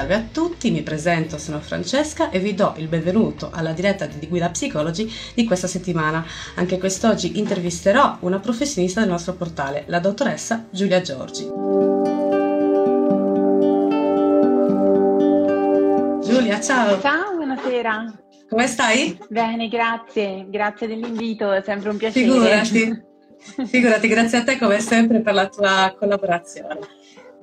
Salve a tutti, mi presento, sono Francesca e vi do il benvenuto alla diretta di Guida Psicologi di questa settimana. Anche quest'oggi intervisterò una professionista del nostro portale, la dottoressa Giulia Giorgi. Giulia, ciao! Ciao, buonasera! Come stai? Bene, grazie, grazie dell'invito, è sempre un piacere. Figurati, figurati, grazie a te come sempre per la tua collaborazione.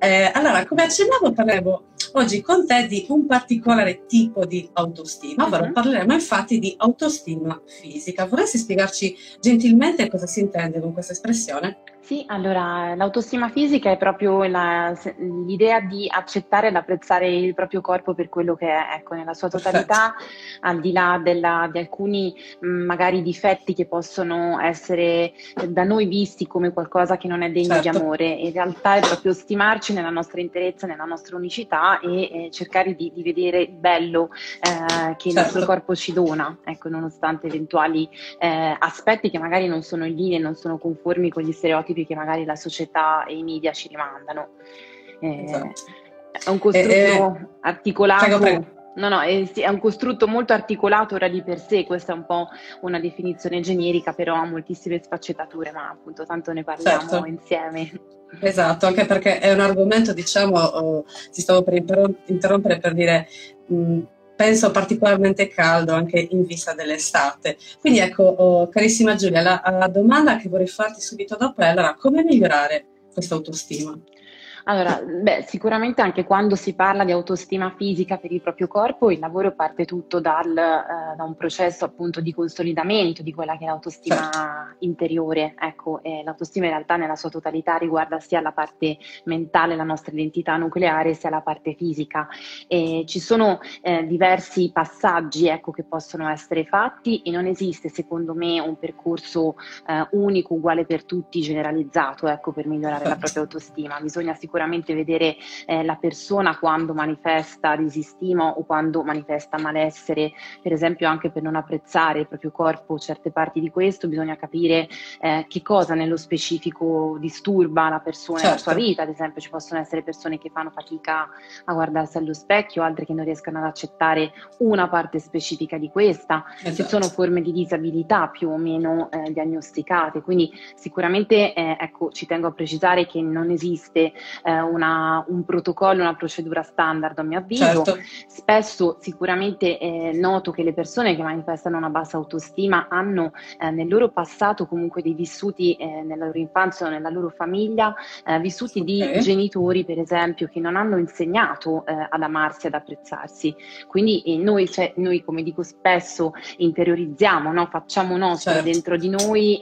Eh, allora, come accennavo, parleremo oggi con te di un particolare tipo di autostima, ovvero uh-huh. parleremo infatti di autostima fisica. Vorresti spiegarci gentilmente cosa si intende con questa espressione? Sì, allora l'autostima fisica è proprio la, l'idea di accettare ed apprezzare il proprio corpo per quello che è, ecco, nella sua totalità, Perfetto. al di là della, di alcuni mh, magari difetti che possono essere da noi visti come qualcosa che non è degno certo. di amore. In realtà è proprio stimarci nella nostra interezza, nella nostra unicità e eh, cercare di, di, vedere il bello eh, che certo. il nostro corpo ci dona, ecco, nonostante eventuali eh, aspetti che magari non sono in linea e non sono conformi con gli stereotipi stereotipi che magari la società e i media ci rimandano. Eh, esatto. È un costrutto eh, eh, articolato. Prego, prego. No, no, è, è, un costrutto molto articolato ora di per sé, questa è un po' una definizione generica, però ha moltissime sfaccettature, ma appunto tanto ne parliamo certo. insieme. Esatto, anche perché è un argomento, diciamo, oh, ti stavo per interrompere per dire, mh, penso particolarmente caldo anche in vista dell'estate. Quindi ecco, oh, carissima Giulia, la, la domanda che vorrei farti subito dopo è allora come migliorare questa autostima? Allora, beh, sicuramente anche quando si parla di autostima fisica per il proprio corpo, il lavoro parte tutto dal, eh, da un processo appunto di consolidamento di quella che è l'autostima certo. interiore. Ecco, eh, l'autostima in realtà nella sua totalità riguarda sia la parte mentale, la nostra identità nucleare, sia la parte fisica. E ci sono eh, diversi passaggi ecco, che possono essere fatti e non esiste secondo me un percorso eh, unico, uguale per tutti, generalizzato ecco, per migliorare certo. la propria autostima. Bisogna sicuramente sicuramente vedere eh, la persona quando manifesta disistima o quando manifesta malessere, per esempio anche per non apprezzare il proprio corpo certe parti di questo, bisogna capire eh, che cosa nello specifico disturba la persona certo. nella sua vita, ad esempio ci possono essere persone che fanno fatica a guardarsi allo specchio, altre che non riescono ad accettare una parte specifica di questa, esatto. ci sono forme di disabilità più o meno eh, diagnosticate, quindi sicuramente eh, ecco, ci tengo a precisare che non esiste una, un protocollo, una procedura standard a mio avviso. Certo. Spesso sicuramente è noto che le persone che manifestano una bassa autostima hanno eh, nel loro passato comunque dei vissuti eh, nella loro infanzia o nella loro famiglia, eh, vissuti okay. di genitori per esempio che non hanno insegnato eh, ad amarsi, ad apprezzarsi. Quindi eh, noi, cioè, noi, come dico spesso, interiorizziamo, no? facciamo nostra certo. dentro di noi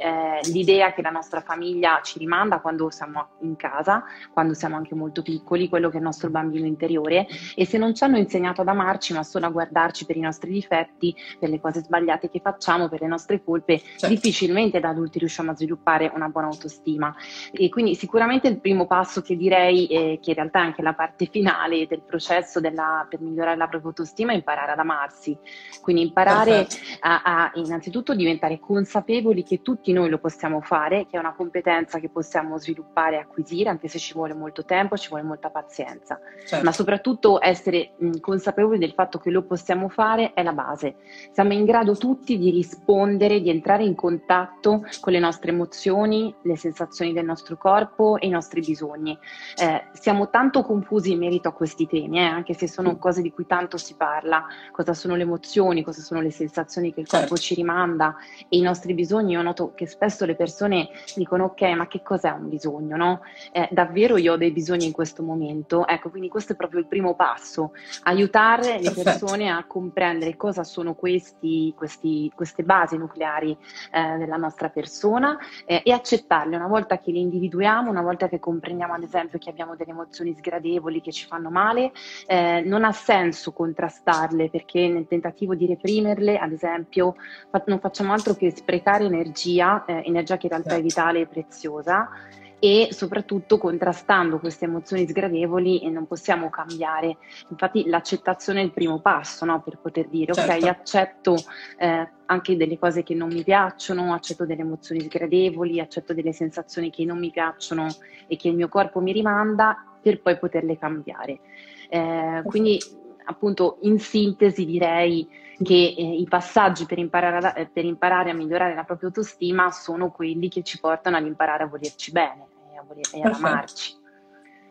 l'idea che la nostra famiglia ci rimanda quando siamo in casa, quando siamo anche molto piccoli, quello che è il nostro bambino interiore e se non ci hanno insegnato ad amarci ma solo a guardarci per i nostri difetti, per le cose sbagliate che facciamo, per le nostre colpe, certo. difficilmente da adulti riusciamo a sviluppare una buona autostima. E quindi sicuramente il primo passo che direi, eh, che in realtà è anche la parte finale del processo della, per migliorare la propria autostima, è imparare ad amarsi. Quindi imparare a, a innanzitutto diventare consapevoli che tutti noi lo possiamo fare, che è una competenza che possiamo sviluppare e acquisire, anche se ci vuole molto tempo, ci vuole molta pazienza, certo. ma soprattutto essere mh, consapevoli del fatto che lo possiamo fare è la base. Siamo in grado tutti di rispondere, di entrare in contatto con le nostre emozioni, le sensazioni del nostro corpo e i nostri bisogni. Eh, siamo tanto confusi in merito a questi temi, eh, anche se sono cose di cui tanto si parla, cosa sono le emozioni, cosa sono le sensazioni che il certo. corpo ci rimanda e i nostri bisogni. Io noto che spesso le persone dicono ok, ma che cos'è un bisogno? No? Eh, davvero io ho dei bisogni in questo momento. Ecco, quindi questo è proprio il primo passo, aiutare le persone a comprendere cosa sono questi, questi, queste basi nucleari eh, della nostra persona eh, e accettarle. Una volta che le individuiamo, una volta che comprendiamo ad esempio che abbiamo delle emozioni sgradevoli che ci fanno male, eh, non ha senso contrastarle perché nel tentativo di reprimerle, ad esempio, fa- non facciamo altro che sprecare energia, eh, energia che in realtà è vitale e preziosa e soprattutto contrastando queste emozioni sgradevoli e non possiamo cambiare. Infatti l'accettazione è il primo passo no? per poter dire certo. ok accetto eh, anche delle cose che non mi piacciono, accetto delle emozioni sgradevoli, accetto delle sensazioni che non mi piacciono e che il mio corpo mi rimanda per poi poterle cambiare. Eh, quindi appunto in sintesi direi che eh, i passaggi per imparare, a, per imparare, a, migliorare la propria autostima sono quelli che ci portano ad imparare a volerci bene e, a voler, e ad amarci.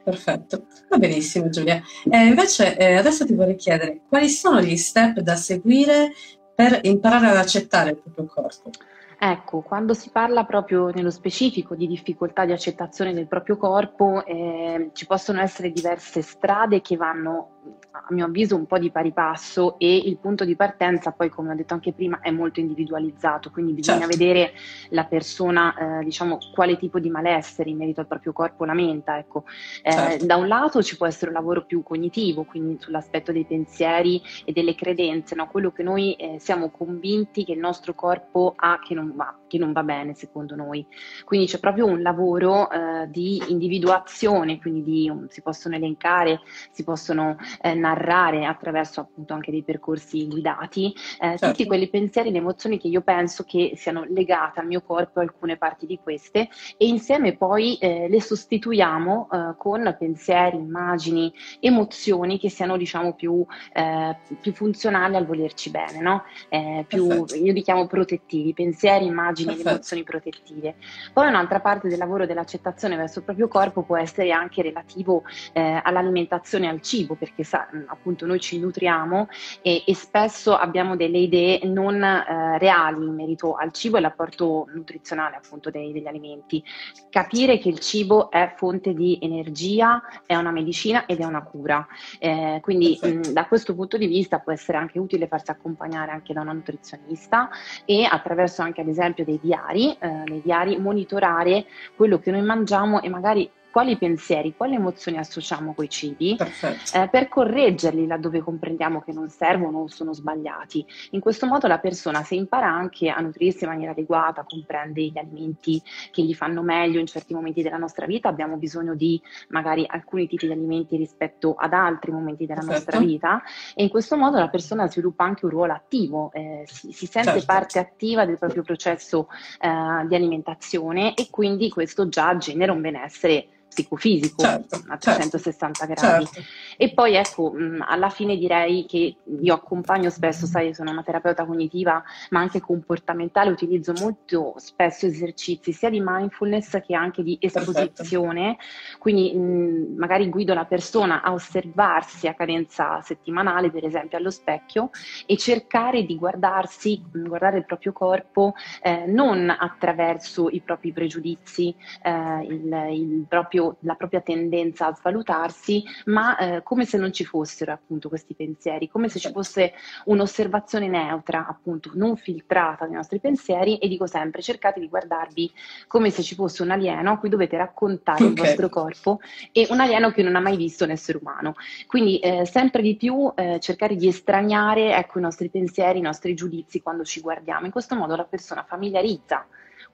Perfetto, va benissimo Giulia. Eh, invece eh, adesso ti vorrei chiedere quali sono gli step da seguire per imparare ad accettare il proprio corpo. Ecco, quando si parla proprio nello specifico di difficoltà di accettazione del proprio corpo, eh, ci possono essere diverse strade che vanno a mio avviso un po' di pari passo e il punto di partenza poi come ho detto anche prima è molto individualizzato quindi bisogna certo. vedere la persona eh, diciamo quale tipo di malessere in merito al proprio corpo lamenta ecco eh, certo. da un lato ci può essere un lavoro più cognitivo quindi sull'aspetto dei pensieri e delle credenze no? quello che noi eh, siamo convinti che il nostro corpo ha che non va che non va bene secondo noi quindi c'è proprio un lavoro eh, di individuazione quindi di, um, si possono elencare si possono eh, narrare attraverso appunto anche dei percorsi guidati eh, certo. tutti quei pensieri e emozioni che io penso che siano legate al mio corpo alcune parti di queste e insieme poi eh, le sostituiamo eh, con pensieri, immagini, emozioni che siano diciamo più, eh, più funzionali al volerci bene, no? Eh, più, io li chiamo protettivi, pensieri, immagini ed emozioni protettive. Poi un'altra parte del lavoro dell'accettazione verso il proprio corpo può essere anche relativo all'alimentazione e al cibo, perché sa, appunto noi ci nutriamo e, e spesso abbiamo delle idee non eh, reali in merito al cibo e all'apporto nutrizionale appunto dei, degli alimenti. Capire che il cibo è fonte di energia, è una medicina ed è una cura. Eh, quindi mh, da questo punto di vista può essere anche utile farsi accompagnare anche da una nutrizionista e attraverso anche ad esempio dei diari, eh, nei diari monitorare quello che noi mangiamo e magari quali pensieri, quali emozioni associamo coi cibi eh, per correggerli laddove comprendiamo che non servono o sono sbagliati. In questo modo la persona se impara anche a nutrirsi in maniera adeguata, comprende gli alimenti che gli fanno meglio in certi momenti della nostra vita, abbiamo bisogno di magari alcuni tipi di alimenti rispetto ad altri momenti della Perfetto. nostra vita e in questo modo la persona sviluppa anche un ruolo attivo, eh, si, si, sente certo. parte attiva del proprio processo eh, di alimentazione e quindi questo già genera un benessere psicofisico certo, a 360 certo, gradi. Certo. E poi ecco, mh, alla fine direi che io accompagno spesso, sai, sono una terapeuta cognitiva, ma anche comportamentale, utilizzo molto spesso esercizi sia di mindfulness che anche di esposizione, Perfetto. quindi mh, magari guido la persona a osservarsi a cadenza settimanale, per esempio allo specchio, e cercare di guardarsi, guardare il proprio corpo eh, non attraverso i propri pregiudizi, eh, il, il proprio la propria tendenza a svalutarsi, ma eh, come se non ci fossero appunto questi pensieri, come se ci fosse un'osservazione neutra, appunto non filtrata dei nostri pensieri e dico sempre cercate di guardarvi come se ci fosse un alieno a cui dovete raccontare okay. il vostro corpo e un alieno che non ha mai visto un essere umano. Quindi eh, sempre di più eh, cercare di estraniare ecco, i nostri pensieri, i nostri giudizi quando ci guardiamo. In questo modo la persona familiarizza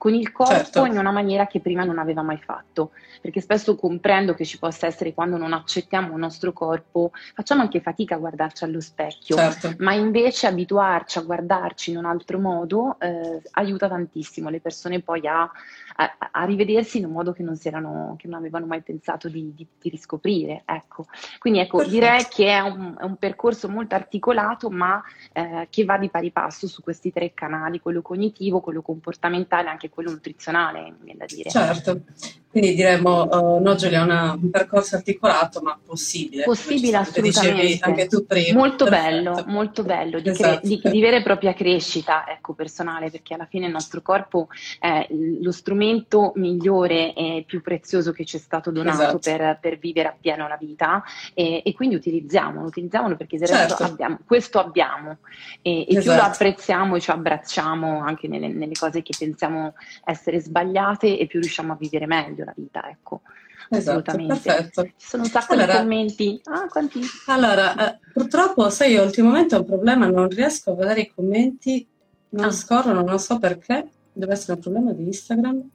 con il corpo certo. in una maniera che prima non aveva mai fatto, perché spesso comprendo che ci possa essere quando non accettiamo il nostro corpo, facciamo anche fatica a guardarci allo specchio, certo. ma invece abituarci a guardarci in un altro modo eh, aiuta tantissimo le persone poi a, a, a, rivedersi in un modo che non, erano, che non avevano mai pensato di, di, di riscoprire. Ecco. Quindi ecco, Perfetto. direi che è un, è un, percorso molto articolato, ma eh, che va di pari passo su questi tre canali, quello cognitivo, quello comportamentale, anche quello nutrizionale, mi viene da dire. Certo, quindi diremmo, uh, no Giulia, un percorso articolato ma possibile. Possibile assolutamente. Anche tu prima. Molto Perfetto. bello, molto bello, di, esatto. cre- di, di, vera e propria crescita ecco, personale, perché alla fine il nostro corpo è lo strumento migliore e più prezioso che ci è stato donato esatto. per, per, vivere appieno la vita e, e quindi utilizziamolo, utilizziamolo perché se certo. abbiamo, questo abbiamo e, e più lo esatto. apprezziamo e ci abbracciamo anche nelle, nelle cose che pensiamo essere sbagliate e più riusciamo a vivere meglio meglio la vita, ecco. Esatto, Assolutamente. Perfetto. Ci sono un sacco allora, di commenti. Ah, quanti? Allora, eh, purtroppo, sai, io ultimamente ho un problema, non riesco a vedere i commenti, non ah. scorrono, non so perché, deve essere un problema di Instagram.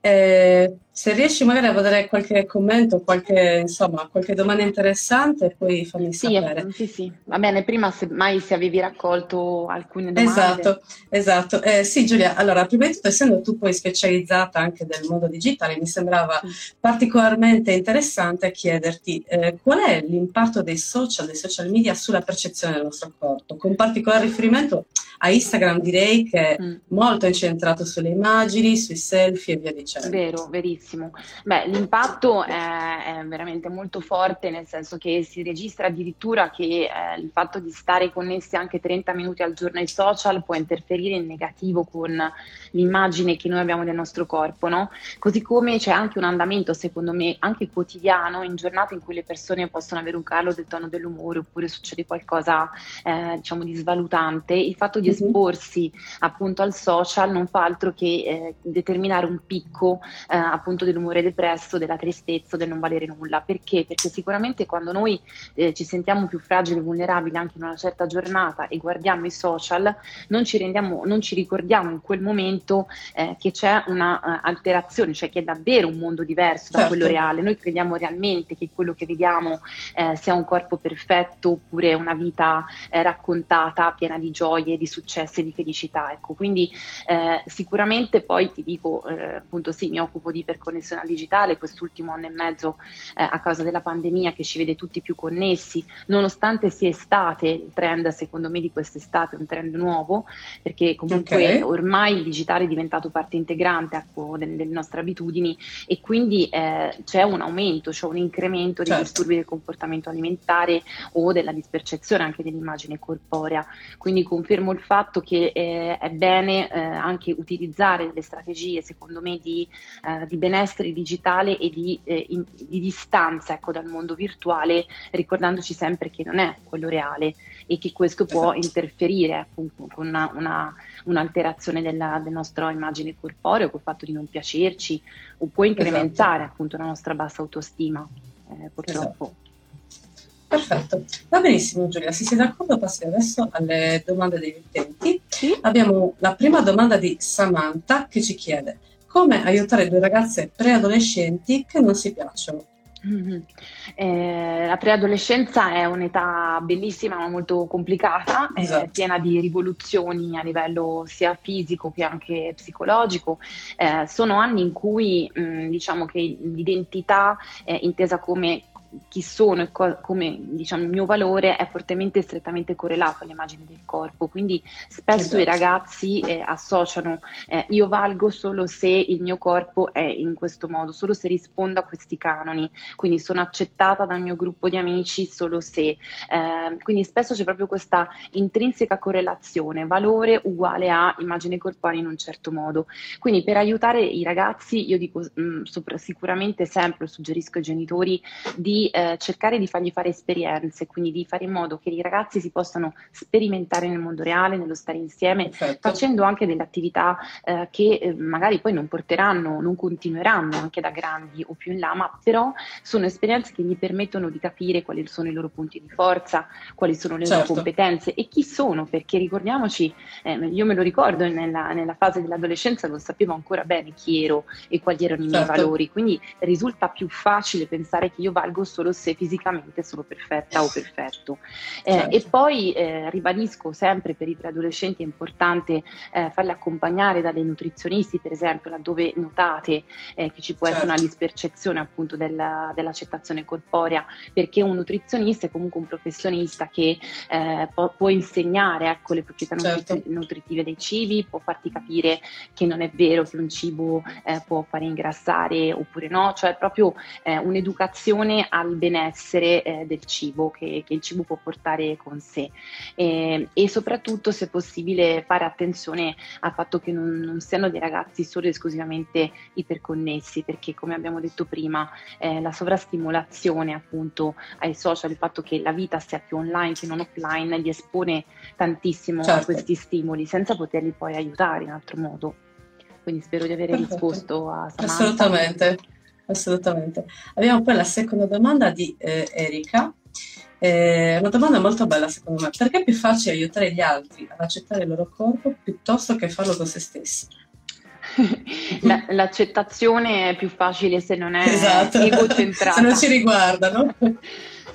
Eh, se riesci magari a vedere qualche commento, qualche, insomma, qualche domanda interessante, poi fammi sì, sapere. Sì, sì, va bene, prima se mai se avevi raccolto alcune domande. Esatto, esatto. Eh, sì Giulia, allora prima di tutto essendo tu poi specializzata anche nel mondo digitale, mi sembrava sì. particolarmente interessante chiederti eh, qual è l'impatto dei social, dei social media sulla percezione del nostro corpo, con particolare riferimento a Instagram direi che è mm. molto incentrato sulle immagini, sui selfie e via dicendo. Vero, verissimo. Beh, l'impatto è, è veramente molto forte, nel senso che si registra addirittura che eh, il fatto di stare connessi anche 30 minuti al giorno ai social può interferire in negativo con l'immagine che noi abbiamo del nostro corpo, no? Così come c'è anche un andamento, secondo me, anche quotidiano, in giornate in cui le persone possono avere un calo del tono dell'umore oppure succede qualcosa, eh, diciamo, di svalutante, il fatto di di esporsi appunto al social non fa altro che eh, determinare un picco eh, appunto dell'umore depresso, della tristezza, del non valere nulla. Perché? Perché sicuramente quando noi eh, ci sentiamo più fragili e vulnerabili anche in una certa giornata e guardiamo i social, non ci, rendiamo, non ci ricordiamo in quel momento eh, che c'è una uh, alterazione, cioè che è davvero un mondo diverso certo. da quello reale. Noi crediamo realmente che quello che vediamo eh, sia un corpo perfetto oppure una vita eh, raccontata piena di gioie, di successi e di felicità. Ecco. Quindi eh, sicuramente poi ti dico, eh, appunto sì, mi occupo di iperconnessione al digitale, quest'ultimo anno e mezzo eh, a causa della pandemia che ci vede tutti più connessi, nonostante sia estate, il trend secondo me di quest'estate è un trend nuovo, perché comunque okay. ormai il digitale è diventato parte integrante ecco, delle, delle, nostre abitudini e quindi eh, c'è un aumento, c'è un incremento certo. dei disturbi del comportamento alimentare o della dispercezione anche dell'immagine corporea. Quindi confermo il fatto che eh, è bene eh, anche utilizzare le strategie, secondo me, di, eh, di benessere digitale e di, eh, in, di distanza ecco, dal mondo virtuale, ricordandoci sempre che non è quello reale e che questo può esatto. interferire appunto, con una, una, un'alterazione della, della, nostra immagine corporea, col fatto di non piacerci, o può incrementare esatto. appunto la nostra bassa autostima, eh, purtroppo. Esatto. Perfetto, va benissimo Giulia, se sei d'accordo passiamo adesso alle domande degli utenti. Sì. Abbiamo la prima domanda di Samantha che ci chiede come aiutare due ragazze preadolescenti che non si piacciono. Mm-hmm. Eh, la preadolescenza è un'età bellissima ma molto complicata, esatto. eh, piena di rivoluzioni a livello sia fisico che anche psicologico. Eh, sono anni in cui mh, mm, diciamo che l'identità intesa come chi sono e co- come diciamo, il mio valore è fortemente e strettamente correlato all'immagine del corpo. Quindi spesso esatto. i ragazzi eh, associano eh, io valgo solo se il mio corpo è in questo modo, solo se rispondo a questi canoni. Quindi sono accettata dal mio gruppo di amici solo se. Eh, quindi spesso c'è proprio questa intrinseca correlazione, valore uguale a immagine corporea in un certo modo. Quindi per aiutare i ragazzi, io dico mh, mm, sopra, sicuramente sempre suggerisco ai genitori di eh, cercare di fargli fare esperienze, quindi di fare in modo che i ragazzi si possano sperimentare nel mondo reale, nello stare insieme, Perfetto. facendo anche delle attività eh, che eh, magari poi non porteranno, non continueranno anche da grandi o più in là, ma però sono esperienze che gli permettono di capire quali sono i loro punti di forza, quali sono le certo. loro competenze e chi sono, perché ricordiamoci, eh, io me lo ricordo nella, nella, fase dell'adolescenza, non sapevo ancora bene chi ero e quali erano i miei certo. valori, quindi risulta più facile pensare che io valgo solo se fisicamente sono perfetta o perfetto. Eh, certo. E poi eh, ribadisco sempre per i preadolescenti è importante eh, farli accompagnare dalle nutrizionisti, per esempio, laddove notate eh, che ci può certo. essere una dispercezione appunto della, dell'accettazione corporea, perché un nutrizionista è comunque un professionista che eh, può, può, insegnare ecco, le proprietà certo. nutritive dei cibi, può farti capire che non è vero che un cibo eh, può fare ingrassare oppure no, cioè proprio un'educazione al benessere eh, del cibo che, che, il cibo può portare con sé e, e, soprattutto se possibile fare attenzione al fatto che non, non, siano dei ragazzi solo e esclusivamente iperconnessi perché come abbiamo detto prima eh, la sovrastimolazione appunto ai social, il fatto che la vita sia più online che non offline li espone tantissimo certo. a questi stimoli senza poterli poi aiutare in altro modo. Quindi spero di aver risposto a Samantha. Assolutamente assolutamente. Abbiamo poi la seconda domanda di eh, Erika. Eh, una domanda molto bella secondo me. Perché è più facile aiutare gli altri ad accettare il loro corpo piuttosto che farlo con se stessi? la, l'accettazione è più facile se non è esatto. egocentrata. se non ci riguarda, no?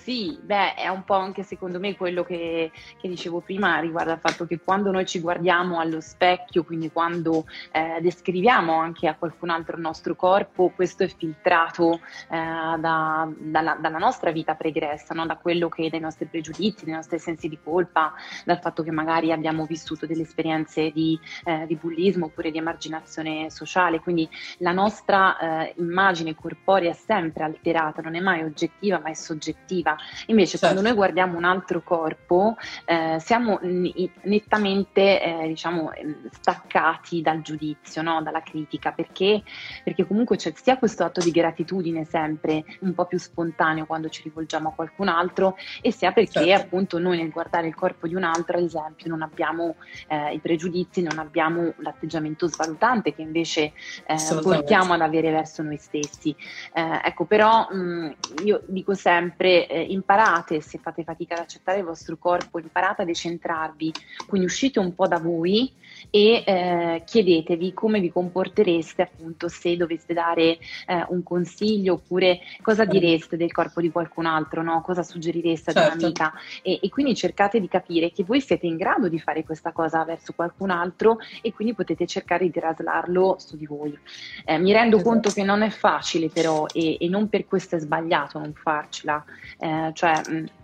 Sì, beh, è un po' anche secondo me quello che, che, dicevo prima riguarda il fatto che quando noi ci guardiamo allo specchio, quindi quando eh, descriviamo anche a qualcun altro il nostro corpo, questo è filtrato eh, da, dalla, dalla, nostra vita pregressa, no? da quello che dai nostri pregiudizi, dai nostri sensi di colpa, dal fatto che magari abbiamo vissuto delle esperienze di, eh, di bullismo oppure di emarginazione sociale. Quindi la nostra eh, immagine corporea è sempre alterata, non è mai oggettiva, ma è soggettiva Invece, certo. quando noi guardiamo un altro corpo, eh, siamo nettamente eh, diciamo, ehm, staccati dal giudizio, no? dalla critica, perché, perché comunque c'è sia questo atto di gratitudine sempre un po' più spontaneo quando ci rivolgiamo a qualcun altro, e sia perché certo. appunto noi nel guardare il corpo di un altro, ad esempio, non abbiamo eh, i pregiudizi, non abbiamo l'atteggiamento svalutante che invece eh, portiamo ad avere verso noi stessi. Eh, ecco, però mh, io dico sempre eh, imparate, se fate fatica ad accettare il vostro corpo, imparate a decentrarvi, quindi uscite un po' da voi e eh, chiedetevi come vi comportereste appunto se doveste dare eh, un consiglio oppure cosa direste del corpo di qualcun altro, no? cosa suggerireste ad certo. un'amica e, e quindi cercate di capire che voi siete in grado di fare questa cosa verso qualcun altro e quindi potete cercare di traslarlo su di voi. Eh, mi rendo esatto. conto che non è facile però e, e, non per questo è sbagliato non farcela, eh, cioè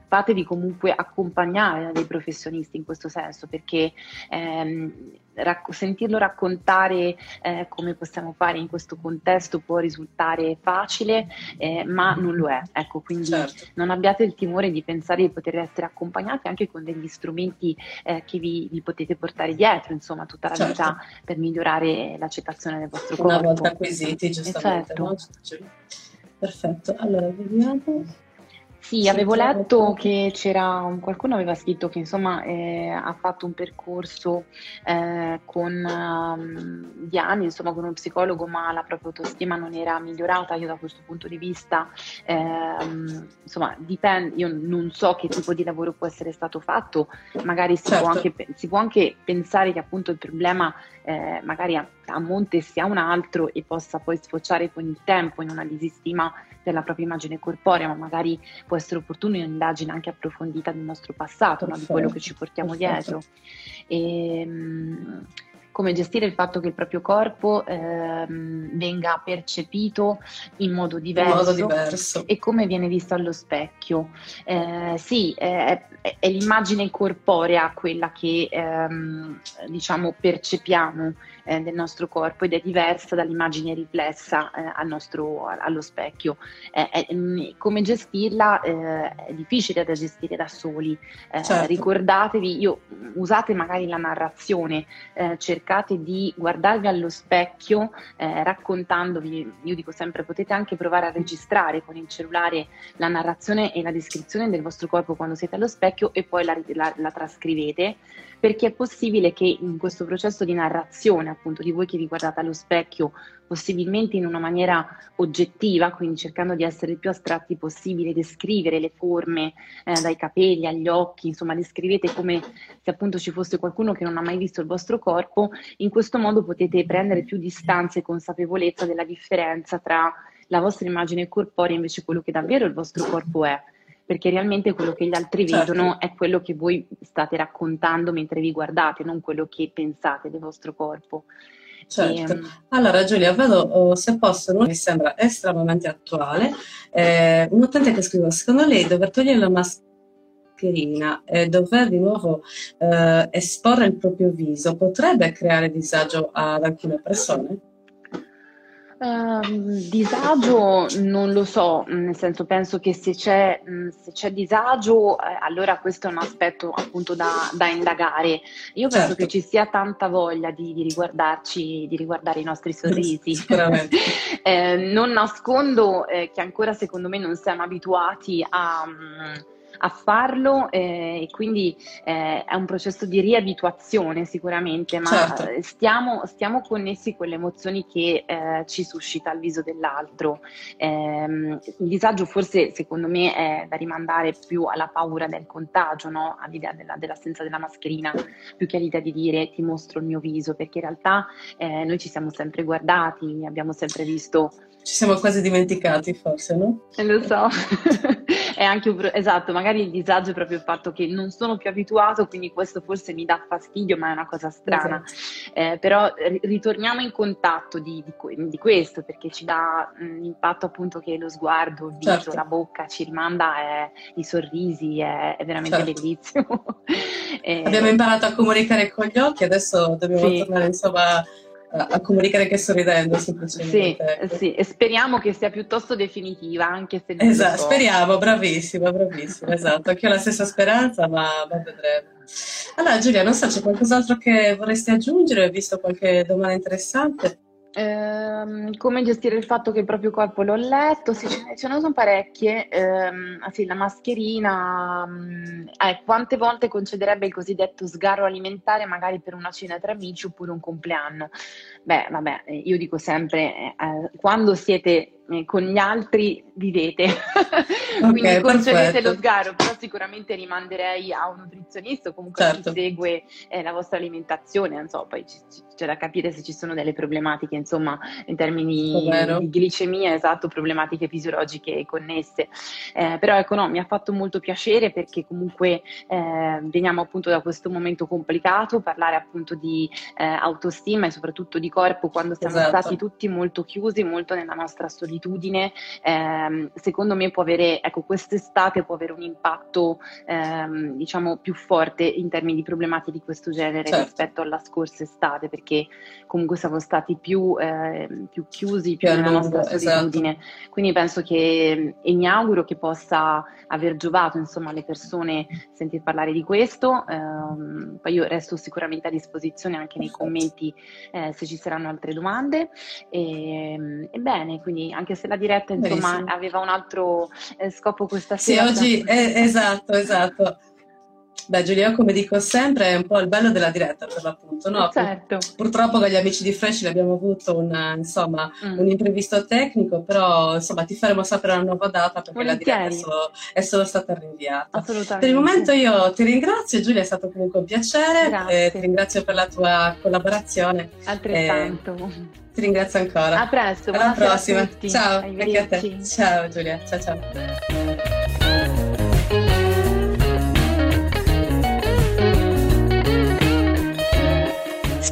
fatevi comunque accompagnare da dei professionisti in questo senso, perché ehm, rac- sentirlo raccontare eh, come possiamo fare in questo contesto può risultare facile, eh, ma non lo è. Ecco, quindi certo. non abbiate il timore di pensare di poter essere accompagnati anche con degli strumenti eh, che vi, vi, potete portare dietro, insomma, tutta la certo. vita per migliorare l'accettazione del vostro corpo. Una volta acquisiti, giustamente. Certo. No? Perfetto, allora vediamo. Sì, avevo letto che c'era qualcuno aveva scritto che insomma eh, ha fatto un percorso eh, con um, di anni, insomma con uno psicologo, ma la propria autostima non era migliorata. Io da questo punto di vista, eh, insomma, dipende, io non so che tipo di lavoro può essere stato fatto, magari si, certo. può, anche, si può anche pensare che appunto il problema eh, magari a, monte sia un altro e possa poi sfociare con il tempo in una disistima della propria immagine corporea, ma magari può essere opportuno un'indagine anche approfondita del nostro passato, no? di quello che ci portiamo dietro. E, ehm, come gestire il fatto che il proprio corpo ehm, venga percepito in modo, diverso, in modo, diverso, e come viene visto allo specchio. Eh, sì, è, è, l'immagine corporea quella che ehm, diciamo percepiamo eh, del nostro corpo ed è diversa dall'immagine riflessa eh, al nostro, allo specchio. Mm, come gestirla eh, è difficile da gestire da soli. Eh, certo. Ricordatevi, io, usate magari la narrazione, eh, cercate di guardarvi allo specchio raccontandovi, io dico sempre potete anche provare a registrare con il cellulare la narrazione e la descrizione del vostro corpo quando siete allo specchio e poi la, la, la trascrivete perché è possibile che in questo processo di narrazione appunto di voi che vi guardate allo specchio, possibilmente in una maniera oggettiva, quindi cercando di essere il più astratti possibile, descrivere le forme eh, dai capelli agli occhi, insomma descrivete come se appunto ci fosse qualcuno che non ha mai visto il vostro corpo, in questo modo potete prendere più distanza e consapevolezza della differenza tra la vostra immagine corporea e invece quello che davvero il vostro corpo è perché realmente quello che gli altri certo. vedono è quello che voi state raccontando mentre vi guardate, non quello che pensate del vostro corpo. Certo. E, ehm, allora Giulia, vedo oh, se posso, mi sembra estremamente attuale. Eh, un utente che scrive, secondo lei dover togliere la mascherina e dover di nuovo eh, esporre il proprio viso potrebbe creare disagio ad alcune persone? Uh, disagio non lo so, nel senso penso che se c'è, se c'è disagio eh, allora questo è un aspetto appunto da, da indagare. Io penso certo. che ci sia tanta voglia di, di, riguardarci, di riguardare i nostri sorrisi. Sicuramente. eh, non nascondo eh, che ancora secondo me non siamo abituati a... Um, a farlo eh, e quindi eh, è un processo di riabituazione sicuramente, ma certo. stiamo, stiamo, connessi con le emozioni che eh, ci suscita il viso dell'altro. Ehm, il disagio forse secondo me è da rimandare più alla paura del contagio, no? all'idea della, dell'assenza della mascherina, più che all'idea di dire ti mostro il mio viso, perché in realtà eh, noi ci siamo sempre guardati, abbiamo sempre visto ci siamo quasi dimenticati forse, no? Eh, lo so, è anche un, esatto, magari il disagio è proprio il fatto che non sono più abituato, quindi questo forse mi dà fastidio, ma è una cosa strana. Esatto. Eh, però ritorniamo in contatto di, di, di, questo, perché ci dà l'impatto appunto che lo sguardo, il viso, certo. la bocca ci rimanda, è, i sorrisi, è, è veramente certo. bellissimo. e... Abbiamo imparato a comunicare con gli occhi, adesso dobbiamo sì. tornare insomma a comunicare che sorridendo semplicemente. Sì, sì, e speriamo che sia piuttosto definitiva, anche se Esatto, speriamo, bravissima, bravissima, esatto. Anche io ho la stessa speranza, ma, ma vedremo. Allora Giulia, non so, c'è qualcos'altro che vorresti aggiungere? Hai visto qualche domanda interessante? Ehm, come gestire il fatto che il proprio corpo l'ho letto? Sì, ce, ne sono parecchie. Ehm, ah sì, la mascherina. mm, eh, quante volte concederebbe il cosiddetto sgarro alimentare, magari per una cena tra amici oppure un compleanno? Beh, vabbè, eh, io dico sempre, eh, eh, quando siete con gli altri vivete, quindi okay, concedete lo sgarro, però sicuramente rimanderei a un nutrizionista o comunque certo. chi segue eh, la vostra alimentazione, non so, poi c- c- c'è da capire se ci sono delle problematiche, insomma, in termini di glicemia, esatto, problematiche fisiologiche connesse. Eh, però ecco, no, mi ha fatto molto piacere perché comunque eh, veniamo appunto da questo momento complicato, parlare appunto di eh, autostima e soprattutto di corpo quando siamo esatto. stati tutti molto chiusi, molto nella nostra solitudine, ehm, secondo me può avere, ecco, quest'estate può avere un impatto, ehm, diciamo, più forte in termini di problematiche di questo genere certo. rispetto alla scorsa estate, perché comunque siamo stati più, eh, più chiusi, più, più nella lungo, nostra esatto. solitudine. Esatto. Quindi penso che, e mi auguro che possa aver giovato, insomma, alle persone sentir parlare di questo. Um, poi io resto sicuramente a disposizione anche nei commenti eh, se ci saranno altre domande. E, ebbene, quindi anche se la diretta insomma aveva un altro eh, scopo questa sera. Sì, oggi eh, esatto, esatto. Beh, Giulia, come dico sempre, è un po' il bello della diretta per l'appunto, no? Certo. purtroppo con gli amici di Fresh abbiamo avuto una, insomma, mm. un imprevisto tecnico, però insomma ti faremo sapere una nuova data perché Volentieri. la diretta è solo, è solo, stata rinviata. Assolutamente. Per il momento io ti ringrazio, Giulia, è stato comunque un piacere, eh, ti ringrazio per la tua collaborazione. Altrettanto. Eh, ti ringrazio ancora. A presto. Alla prossima. Ciao, anche a te. Ciao Giulia, ciao ciao.